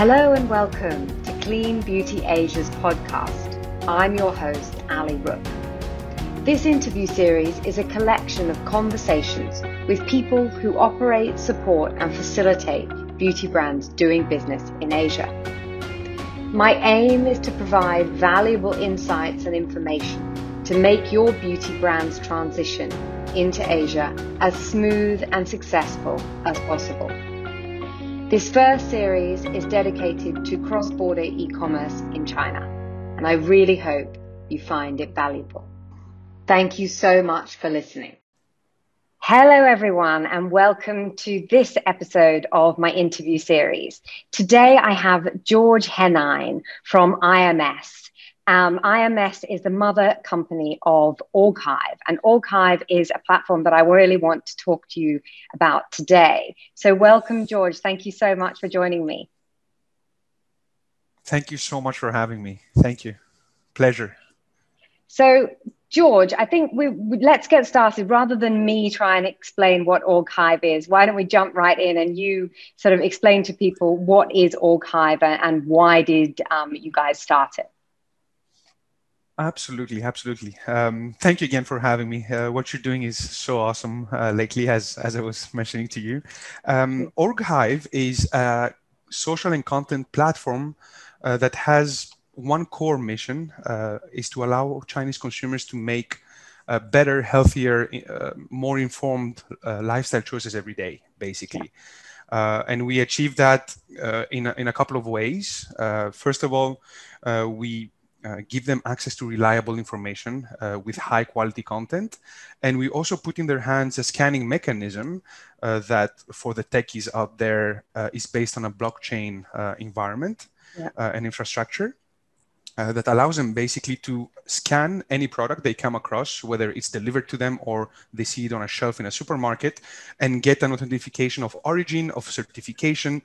Hello and welcome to Clean Beauty Asia's podcast. I'm your host, Ali Rook. This interview series is a collection of conversations with people who operate, support, and facilitate beauty brands doing business in Asia. My aim is to provide valuable insights and information to make your beauty brand's transition into Asia as smooth and successful as possible. This first series is dedicated to cross border e commerce in China, and I really hope you find it valuable. Thank you so much for listening. Hello, everyone, and welcome to this episode of my interview series. Today, I have George Henine from IMS. Um, IMS is the mother company of Orghive, and Orghive is a platform that I really want to talk to you about today. So, welcome, George. Thank you so much for joining me. Thank you so much for having me. Thank you. Pleasure. So, George, I think we, we, let's get started. Rather than me try and explain what Orghive is, why don't we jump right in and you sort of explain to people what is Orghive and why did um, you guys start it? Absolutely, absolutely. Um, thank you again for having me. Uh, what you're doing is so awesome uh, lately, as as I was mentioning to you. Um, Orghive is a social and content platform uh, that has one core mission uh, is to allow Chinese consumers to make uh, better, healthier, uh, more informed uh, lifestyle choices every day, basically. Uh, and we achieve that uh, in, a, in a couple of ways. first of all, we give them access to reliable information with high quality content. And we also put in their hands a scanning mechanism that for the techies out there is based on a blockchain environment yeah. and infrastructure uh, that allows them basically to scan any product they come across, whether it's delivered to them or they see it on a shelf in a supermarket, and get an authentication of origin, of certification,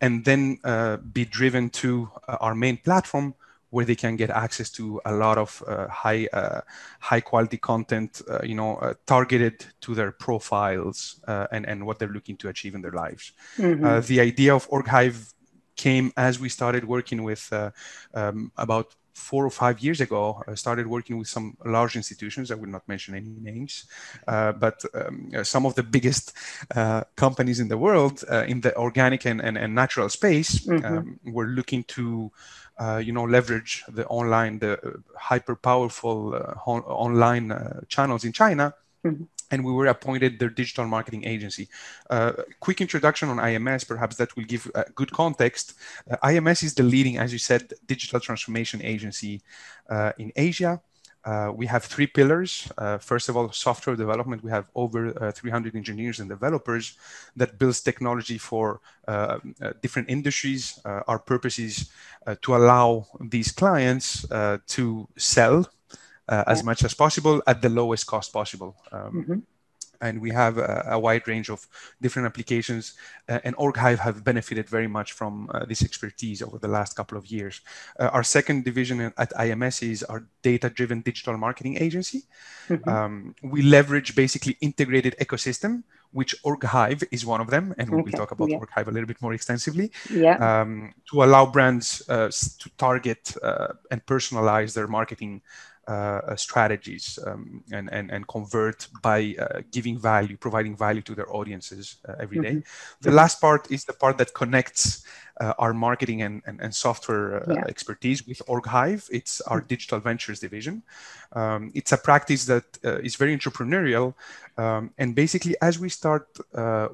and then uh, be driven to uh, our main platform where they can get access to a lot of uh, high uh, high quality content, uh, you know, uh, targeted to their profiles uh, and and what they're looking to achieve in their lives. Mm-hmm. Uh, the idea of Orghive came as we started working with uh, um, about four or five years ago, I started working with some large institutions. I will not mention any names, uh, but um, some of the biggest uh, companies in the world uh, in the organic and, and, and natural space mm-hmm. um, were looking to, uh, you know, leverage the online, the hyper powerful uh, online channels in China. Mm-hmm and we were appointed their digital marketing agency. Uh, quick introduction on IMS, perhaps that will give uh, good context. Uh, IMS is the leading, as you said, digital transformation agency uh, in Asia. Uh, we have three pillars. Uh, first of all, software development. We have over 300 engineers and developers that builds technology for different industries. our purpose is to allow these clients to sell uh, as much as possible at the lowest cost possible. Um, mm-hmm. And we have a, a, wide range of different applications, uh, and Orghive have benefited very much from uh, this expertise over the last couple of years. Uh, our second division at IMS is our data-driven digital marketing agency. Mm-hmm. Um, we leverage basically integrated ecosystem which Orghive is one of them, and we will talk about yeah. Orghive a little bit more extensively. Yeah. Um, to allow brands uh, to target uh, and personalize their marketing strategies um, and, and, and convert by uh, giving value, providing value to their audiences uh, every day. Mm-hmm. The last part is the part that connects uh, our marketing and, and, and software uh, yeah. expertise with Orghive. It's our mm-hmm. digital ventures division. Um, it's a practice that uh, is very entrepreneurial. Um, and basically, as we start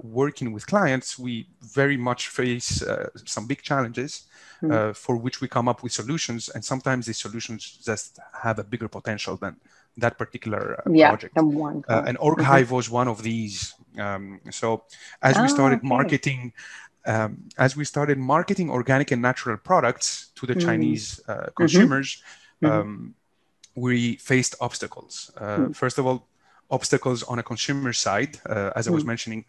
working with clients, we very much face some big challenges mm. uh, for which we come up with solutions. And sometimes these solutions just have a bigger potential than that particular uh, yeah, project. One uh, and Orghive mm-hmm. was one of these. Um, so as oh, we started okay. marketing, um, as we started marketing organic and natural products to the mm. Chinese uh, mm-hmm. consumers, mm-hmm. um, we faced obstacles. Uh, mm. First of all, obstacles on a consumer side, uh, as I was mentioning,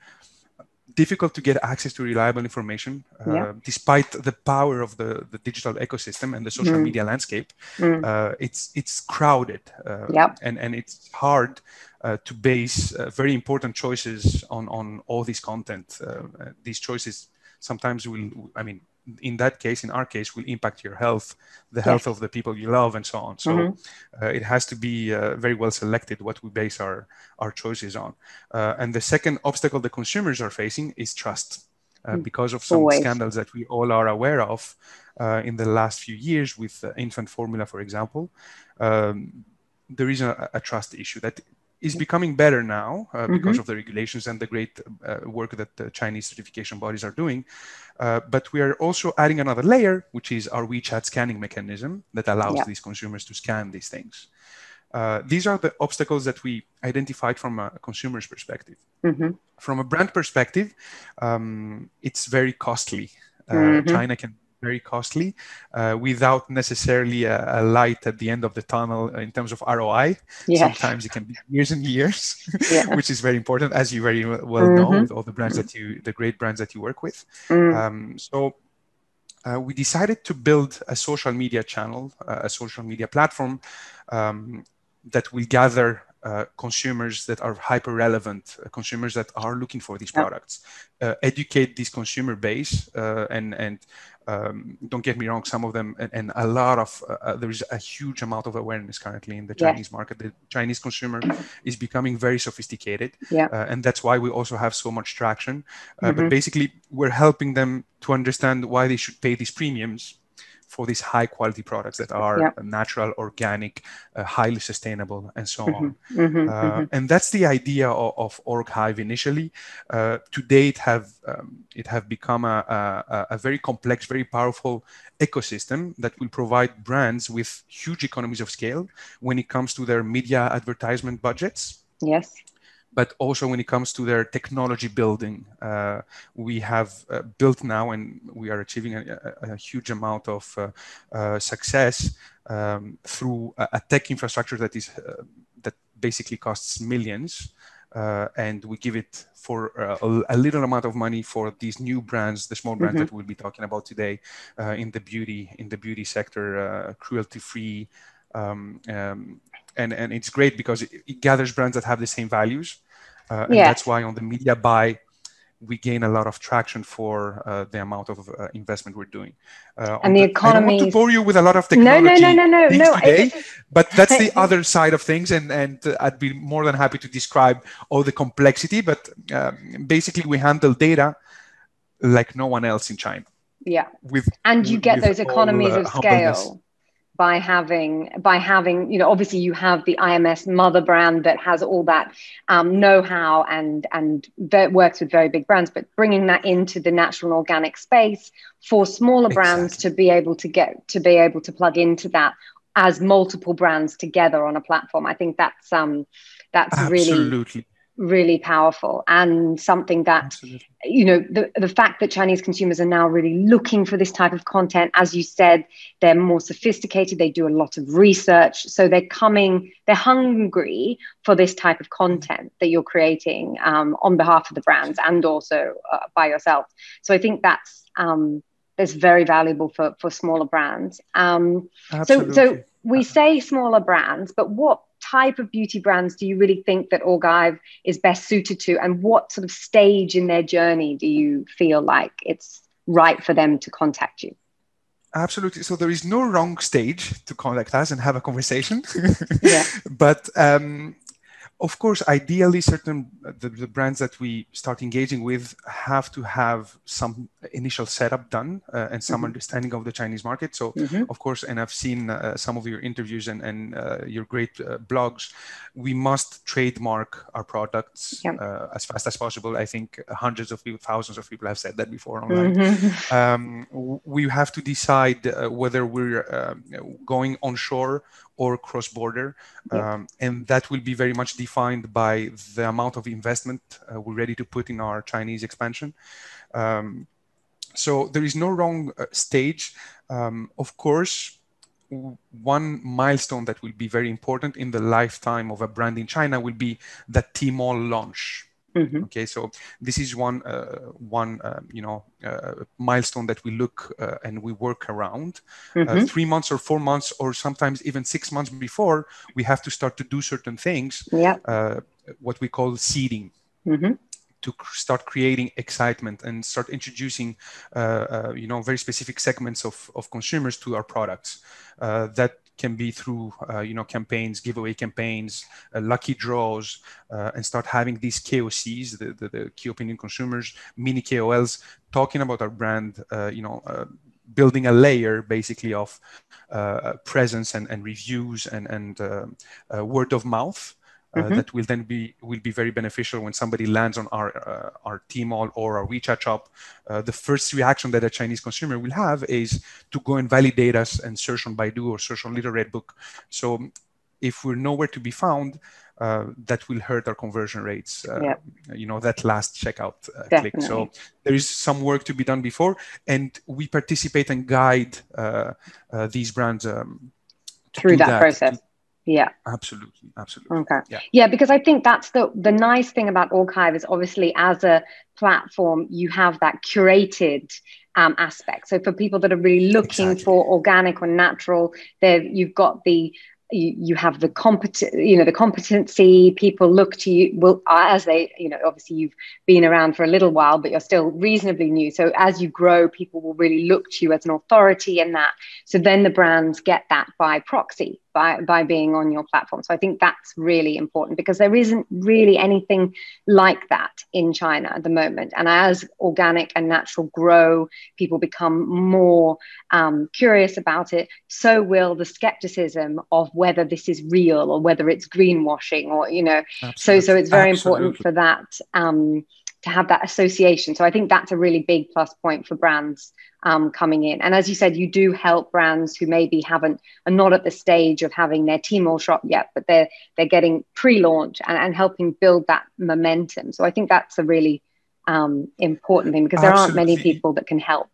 difficult to get access to reliable information, uh, yeah. despite the power of the, the digital ecosystem and the social mm. media landscape. Uh, it's it's crowded, uh, yep. and and it's hard uh, to base uh, very important choices on on all this content. Uh, these choices sometimes will, I mean, in that case, in our case, will impact your health, the health of the people you love, and so on. So mm-hmm. uh, it has to be uh, very well selected what we base our our choices on. Uh, and the second obstacle the consumers are facing is trust, uh, mm. because of some Always. scandals that we all are aware of uh, in the last few years with infant formula, for example. Um, there is a, a trust issue that is becoming better now uh, because mm-hmm. of the regulations and the great uh, work that the Chinese certification bodies are doing. Uh, but we are also adding another layer, which is our WeChat scanning mechanism that allows these consumers to scan these things. Uh, these are the obstacles that we identified from a consumer's perspective. Mm-hmm. From a brand perspective, um, it's very costly. Uh, mm-hmm. China can very costly uh, without necessarily a, a, light at the end of the tunnel in terms of ROI. Yes. Sometimes it can be years and years, yeah. which is very important, as you very well mm-hmm. know with all the brands that you, the great brands that you work with. Mm. Um, so uh, we decided to build a social media channel, uh, a social media platform um, that will gather uh, consumers that are hyper relevant, uh, consumers that are looking for these products, uh, educate this consumer base, uh, and and um, don't get me wrong, some of them, and, and a lot of, uh, uh, there is a huge amount of awareness currently in the Chinese market. The Chinese consumer is becoming very sophisticated. Yeah. Uh, and that's why we also have so much traction. Uh, mm-hmm. But basically, we're helping them to understand why they should pay these premiums for these high quality products that are yeah. natural, organic, uh, highly sustainable, and so mm-hmm. on. Mm-hmm, uh, mm-hmm. And that's the idea of, of OrgHive initially. Uh, today, it have um, it have become a, a, a, very complex, very powerful ecosystem that will provide brands with huge economies of scale when it comes to their media advertisement budgets. Yes but also when it comes to their technology building. Uh, we have uh, built now and we are achieving a, a, a huge amount of uh, uh success um, through a, a, tech infrastructure that is uh, that basically costs millions. Uh, and we give it for a, little amount of money for these new brands, the small brands mm-hmm. that we'll be talking about today in the beauty in the beauty sector, cruelty-free, um, um, and and it's great because it, it, gathers brands that have the same values uh, and yeah. that's why on the media buy, we gain a lot of traction for uh, the amount of uh, investment we're doing. Uh, and the, the economy. I don't want to bore you with a lot of technology no, no, no, no, no, no. today, but that's the other side of things, and and I'd be more than happy to describe all the complexity. But um, basically, we handle data like no one else in China. Yeah. With and you get those economies all, uh, of scale by having by having you know obviously you have the IMS mother brand that has all that um, know-how and and that works with very big brands, but bringing that into the natural and organic space for smaller exactly. brands to be able to get to be able to plug into that as multiple brands together on a platform. I think that's um that's Absolutely. really really powerful and something that Absolutely. you know the, the fact that chinese consumers are now really looking for this type of content as you said they're more sophisticated they do a lot of research so they're coming they're hungry for this type of content that you're creating um, on behalf of the brands and also uh, by yourself. So i think that's um, that's very valuable for for smaller brands. Um, so so we say smaller brands but what type of beauty brands do you really think that Orghive is best suited to? And what sort of stage in their journey do you feel like it's right for them to contact you? Absolutely. So there is no wrong stage to contact us and have a conversation. yeah. but um, of course, ideally, certain the, the, brands that we start engaging with have to have some initial setup done uh, and some mm-hmm. understanding of the Chinese market. So, mm-hmm. of course, and I've seen uh, some of your interviews and, and uh, your great uh, blogs. We must trademark our products yeah. Uh, as fast as possible. I think hundreds of people, thousands of people have said that before online. Mm-hmm. Um, we have to decide uh, whether we're going onshore or cross border. Um, and that will be very much defined by the amount of investment uh, we're ready to put in our Chinese expansion. Um, so there is no wrong uh, stage. Um, of course, one milestone that will be very important in the lifetime of a brand in China will be the Tmall launch. Mm-hmm. Okay, so this is one uh, one uh, you know uh, milestone that we look uh, and we work around. Uh, mm-hmm. three months or four months or sometimes even six months before, we have to start to do certain things. Yeah. Uh, what we call seeding. Mm-hmm. to start creating excitement and start introducing, uh, uh, you know, very specific segments of, of consumers to our products. Uh, that can be through uh, you know campaigns giveaway campaigns uh, lucky draws uh, and start having these kocs the, the, the, key opinion consumers mini kols talking about our brand you know building a layer basically of uh, presence and, and reviews and, and uh, uh, word of mouth. Mm-hmm. That will then be will be very beneficial when somebody lands on our our Tmall or our WeChat shop. the first reaction that a Chinese consumer will have is to go and validate us and search on Baidu or search on Little Red Book. So if we're nowhere to be found, uh, that will hurt our conversion rates. Uh, yep. You know, that last checkout uh, click. So there is some work to be done before, and we participate and guide uh, uh, these brands um, through that, that, process. Yeah, absolutely, absolutely. Okay, yeah. yeah, because I think that's the the nice thing about Orghive is obviously as a platform you have that curated um, aspect. So for people that are really looking exactly. for organic or natural, there you've got the you, you have the competent you know the competency people look to you well as they you know obviously you've been around for a little while but you're still reasonably new so as you grow people will really look to you as an authority in that so then the brands get that by proxy by, by being on your platform. So I think that's really important because there isn't really anything like that in China at the moment. And as organic and natural grow, people become more um, curious about it. So will the skepticism of whether this is real or whether it's greenwashing or, you know, Absolutely. so, so it's very Absolutely. important for that. Um, to have that association. So I think that's a really big plus point for brands um, coming in. And as you said, you do help brands who maybe haven't are not at the stage of having their Tmall shop yet, but they're they're getting pre-launch and, and helping build that momentum. So I think that's a really um, important thing because there Absolutely. aren't many people that can help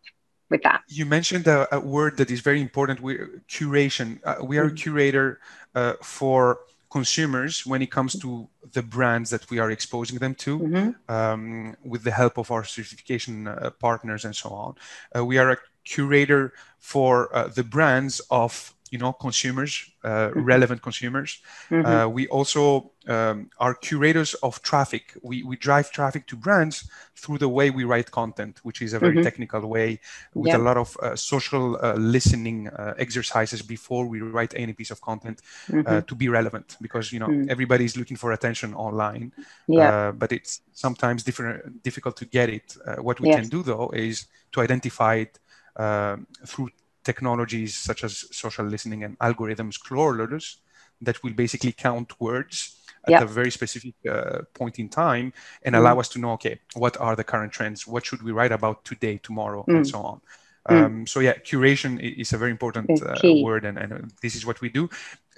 with that. You mentioned a, a word that is very important. We curation. Uh, we are mm-hmm. a curator uh, for consumers when it comes to the brands that we are exposing them to mm-hmm. um, with the help of our certification uh, partners and so on. Uh, we are a curator for uh, the brands of you know consumers uh, mm-hmm. relevant consumers mm-hmm. uh, we also um, are curators of traffic we, we drive traffic to brands through the way we write content which is a very mm-hmm. technical way with yeah. a lot of uh, social uh, listening uh, exercises before we write any piece of content uh, mm-hmm. to be relevant because you know mm. everybody is looking for attention online yeah. but it's sometimes different difficult to get it what we yes. can do though is to identify it um, through technologies such as social listening and algorithms crawlers that will basically count words at yep. a very specific uh, point in time and mm. allow us to know okay what are the current trends what should we write about today tomorrow mm. and so on mm. um, so yeah curation is a very important uh, word and, and this is what we do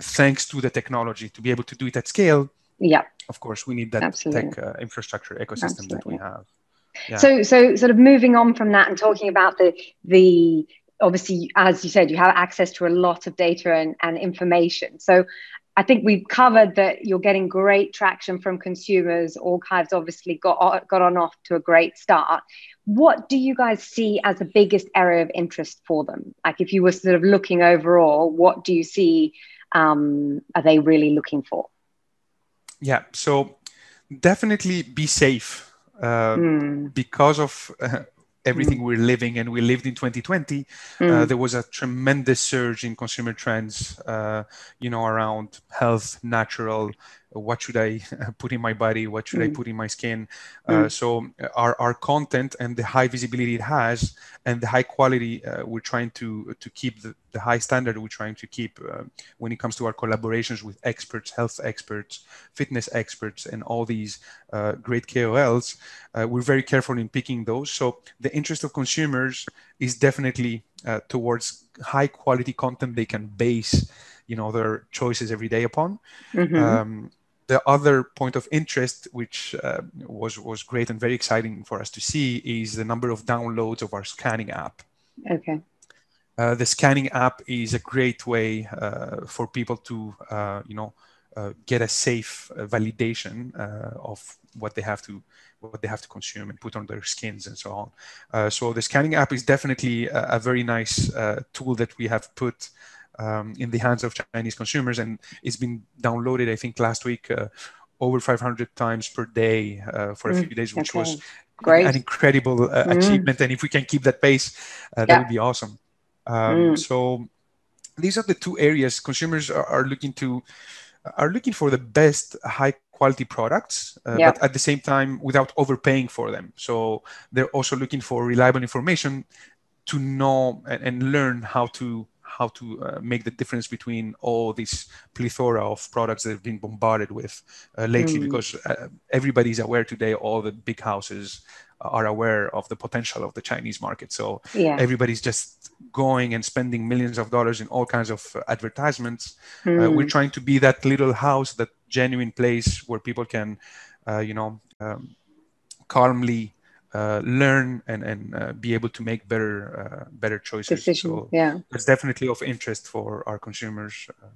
thanks to the technology to be able to do it at scale yeah of course we need that Absolutely. tech uh, infrastructure ecosystem Absolutely. that we have yeah. so so sort of moving on from that and talking about the the obviously, as you said, you have access to a lot of data and, and information. So I think we've covered that you're getting great traction from consumers. Orghive's obviously got, got on off to a great start. What do you guys see as the biggest area of interest for them? Like if you were sort of looking overall, what do you see um, are they really looking for? Yeah, so definitely be safe. Uh, mm. because of uh, everything mm. we're living and we lived in 2020 uh, mm. uh, there was a tremendous surge in consumer trends uh, you know around health natural what should I put in my body? What should mm. I put in my skin? Mm. Uh, so uh, our, our content and the high visibility it has and the high quality uh, we're trying to to keep the, the high standard we're trying to keep uh, when it comes to our collaborations with experts, health experts, fitness experts, and all these uh, great KOLs. Uh, we're very careful in picking those. So the interest of consumers is definitely towards high quality content they can base you know their choices every day upon. Mm-hmm. Um, the other point of interest, which uh, was was great and very exciting for us to see, is the number of downloads of our scanning app. Okay. Uh, the scanning app is a great way uh, for people to, uh, you know, uh, get a safe uh, validation of what they have to what they have to consume and put on their skins and so on. so the scanning app is definitely a, a very nice tool that we have put um, in the hands of Chinese consumers, and it's been downloaded. I think last week uh, over 500 times per day uh, for a few days, which okay. was Great. an incredible uh, Mm. achievement. And if we can keep that pace, uh, that would be awesome. Um, Mm. So these are the two areas consumers are, are looking to are looking for the best high quality products, uh, Yeah. but at the same time without overpaying for them. So they're also looking for reliable information to know and, and learn how to how to uh, make the difference between all this plethora of products that have been bombarded with uh, lately Mm. because uh, everybody's aware today all the big houses are aware of the potential of the chinese market so Yeah. everybody's just going and spending millions of dollars in all kinds of uh, advertisements uh, Mm. we're trying to be that little house that genuine place where people can uh, you know um, calmly uh, learn and, and uh, be able to make better uh, better choices Decision. so yeah. it's definitely of interest for our consumers uh,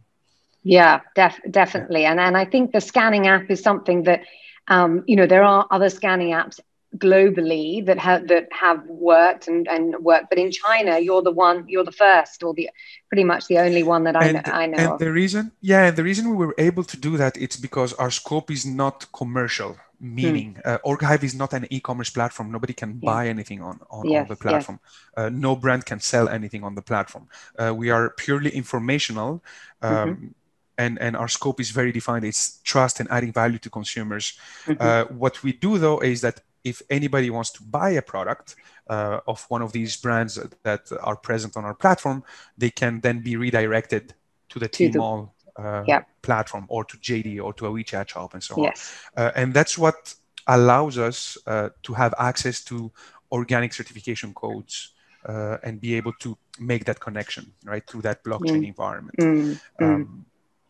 Yeah, def- definitely. And and I think the scanning app is something that, um, you know, there are other scanning apps globally that have that have worked and, and worked, but in China, you're the one, you're the first, or the pretty much the only one that I know, I know and of. the reason yeah and the reason we were able to do that it's because our scope is not commercial meaning Hmm. uh, orghive is not an e-commerce platform nobody can Yeah. buy anything on, on, on Yes, the yes. platform uh, no brand can sell anything on the platform uh, we are purely informational um, Mm-hmm. and, and our scope is very defined it's trust and adding value to consumers Mhm. uh, what we do though is that if anybody wants to buy a product uh, of one of these brands that are present on our platform, they can then be redirected to the To the- Tmall uh, Yeah. platform or to JD or to a WeChat shop and so on. Uh, and that's what allows us uh, to have access to organic certification codes uh, and be able to make that connection right through that blockchain Mm. environment Mm, mm. um,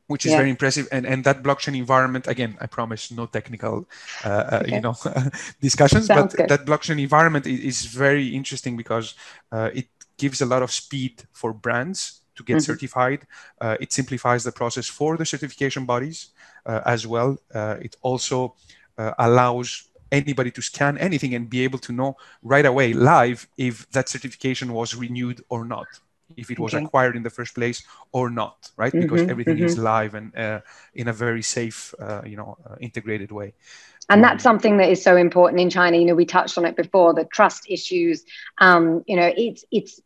which is Yeah. very impressive. And and that blockchain environment, again, I promise no technical, uh, uh, Okay. you know, discussions, Sounds but good. that blockchain environment is, very interesting because uh, it gives a lot of speed for brands to get Mhm. certified. Uh, it simplifies the process for the certification bodies uh, as well. Uh, it also uh, allows anybody to scan anything and be able to know right away live if that certification was renewed or not if it was Okay. acquired in the first place or not right because Mhm, everything is live and uh, in a very safe uh, you know uh, integrated way and Um, that's something that is so important in China. You know, we touched on it before. The trust issues. Um, you know, it's it's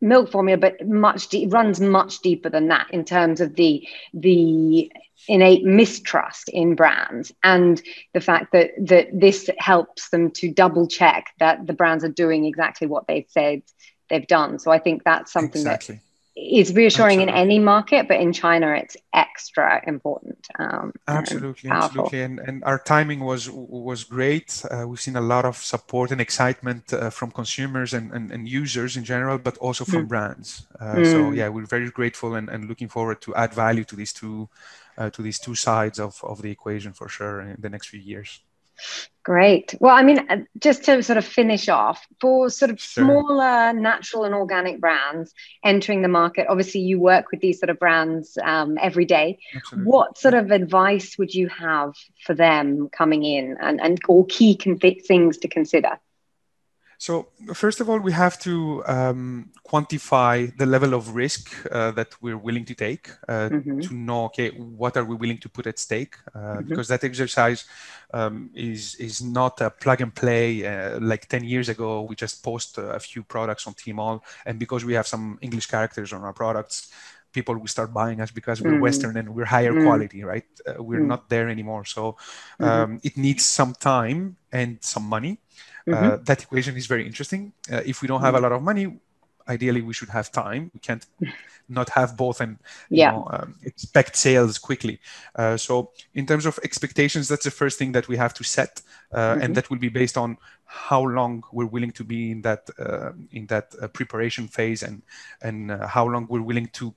milk formula, but much de- runs much deeper than that in terms of the the innate mistrust in brands and the fact that that this helps them to double check that the brands are doing exactly what they've said they've done. So I think that's something exactly that is reassuring in any market, but in China it's extra important. Um, absolutely powerful. absolutely and, and our timing was was great uh, we've seen a lot of support and excitement uh, from consumers and, and, and users in general but also from Mm. brands uh, so Mm. yeah we're very grateful and, and looking forward to add value to these two uh, to these two sides of, of the equation for sure in the next few years Great. Well, I mean, uh, just to sort of finish off, for sort of Sure. smaller natural and organic brands entering the market, obviously you work with these sort of brands um, every day. Absolutely. What sort of advice would you have for them coming in and, and or key con- things to consider? So first of all, we have to um, quantify the level of risk uh, that we're willing to take uh, Mhm. to know, okay, what are we willing to put at stake? Uh, Mhm. Because that exercise um, is is not a plug and play. Uh, like 10 years ago, we just post a few products on Tmall, and because we have some English characters on our products, people will start buying us because we're Mm. Western and we're higher Mm. quality, right? Uh, we're Mm. not there anymore. So Mhm. um, it needs some time and some money. Mhm. Uh, that equation is very interesting. Uh, if we don't have a lot of money, ideally we should have time. We can't not have both and you Yeah. know, um, expect sales quickly. Uh, so in terms of expectations, that's the first thing that we have to set, uh, Mhm. and that will be based on how long we're willing to be in that uh, in that uh, preparation phase and and uh, how long we're willing to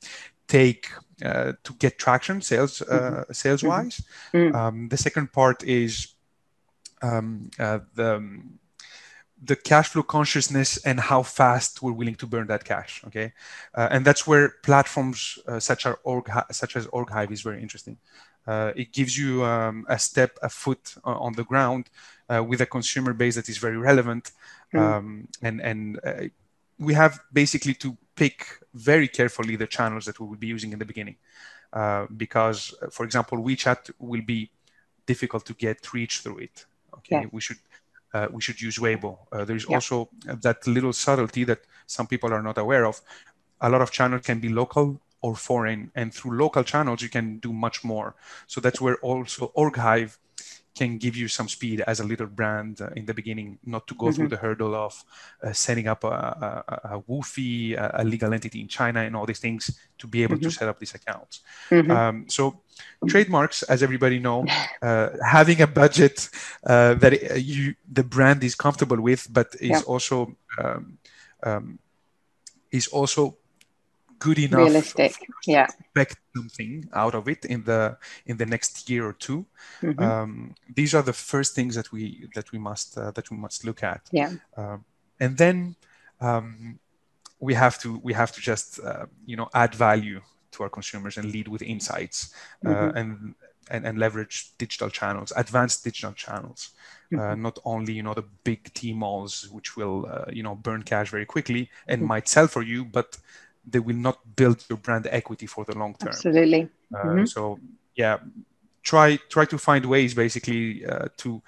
take uh, to get traction sales uh, sales wise. Mm. Um, the second part is um, uh, the the cash flow consciousness and how fast we're willing to burn that cash. Okay, uh, and that's where platforms uh, such as Org such as OrgHive is very interesting. Uh, it gives you um, a step, a foot uh, on the ground uh, with a consumer base that is very relevant, Mm. um, and and uh, we have basically to pick very carefully the channels that we will be using in the beginning, uh, because, for example, WeChat will be difficult to get reach through it. Okay, yeah. we should uh, we should use Weibo. Uh, there is yeah. also that little subtlety that some people are not aware of. A lot of channels can be local or foreign, and through local channels you can do much more. So that's where also Orghive can give you some speed as a little brand uh, in the beginning, not to go mm-hmm. through the hurdle of uh, setting up a, a, a a, a, legal entity in China, and all these things to be able mm-hmm. to set up these accounts. Mm-hmm. Um, so, trademarks, as everybody know, uh, having a budget uh, that uh, you the brand is comfortable with, but is yeah. also um, um, is also good enough realistic yeah expect something out of it in the in the next year or 2 mm-hmm. um, these are the first things that we that we must uh, that we must look at yeah um, and then um, we have to we have to just uh, you know add value to our consumers and lead with insights uh, mm-hmm. and, and and leverage digital channels advanced digital channels uh, mm-hmm. not only you know the big Tmalls which will uh, you know burn cash very quickly and mm-hmm. might sell for you but they will not build your brand equity for the long term. Absolutely. Uh, mm-hmm. So yeah, try try to find ways basically uh, to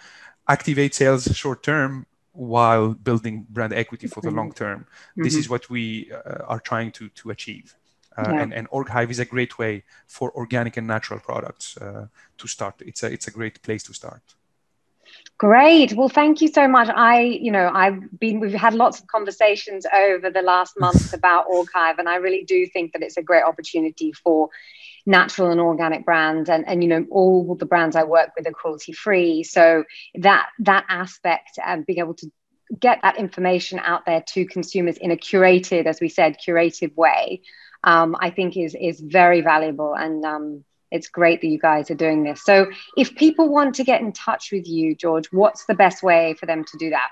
activate sales short term while building brand equity for the long term. Mm-hmm. This is what we uh, are trying to to achieve. Uh, yeah. and, and OrgHive is a great way for organic and natural products uh, to start. It's a it's a great place to start. Great. Well, thank you so much. I, you know, I've been, we've had lots of conversations over the last month about Orghive, and I really do think that it's a great opportunity for natural and organic brands and and you know all the brands i work with are cruelty free so that that aspect and being able to get that information out there to consumers in a curated as we said curated way um, i think is is very valuable and um, it's great that you guys are doing this. So, if people want to get in touch with you, George, what's the best way for them to do that?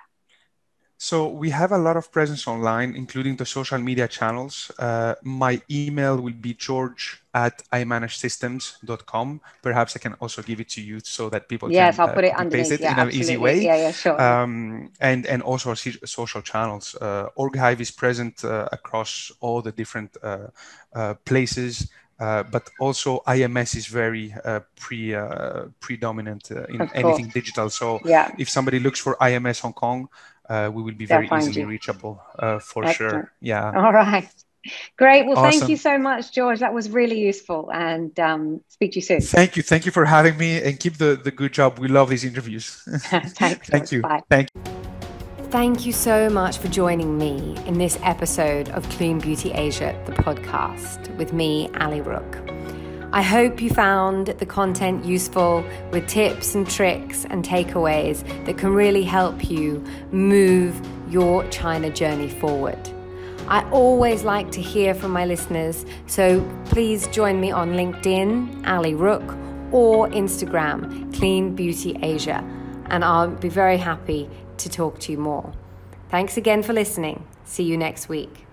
So we have a lot of presence online, including the social media channels. Uh, my email will be george at imanagesystems.com. Perhaps I can also give it to you so that people yes, can I'll put it uh, underneath. it yeah, in an easy way. Yeah, yeah, sure. Um, and, and also our social channels. Uh, Orghive is present uh, across all the different uh, uh, places. Uh, but also IMS is very uh, pre uh, predominant uh, in anything digital. So yeah. if somebody looks for IMS Hong Kong, uh, we will be very easily you. reachable for Excellent. sure. Yeah. All right. Great. Well, awesome. thank you so much, George. That was really useful. And um, speak to you soon. Thank you. Thank you for having me, and keep the the good job. We love these interviews. Thanks, thank you. Bye. Thank you. Thank you so much for joining me in this episode of Clean Beauty Asia, the podcast, with me, Ali Rook. I hope you found the content useful with tips and tricks and takeaways that can really help you move your China journey forward. I always like to hear from my listeners, so please join me on LinkedIn, Ali Rook, or Instagram, Clean Beauty Asia, and I'll be very happy to talk to you more. Thanks again for listening. See you next week.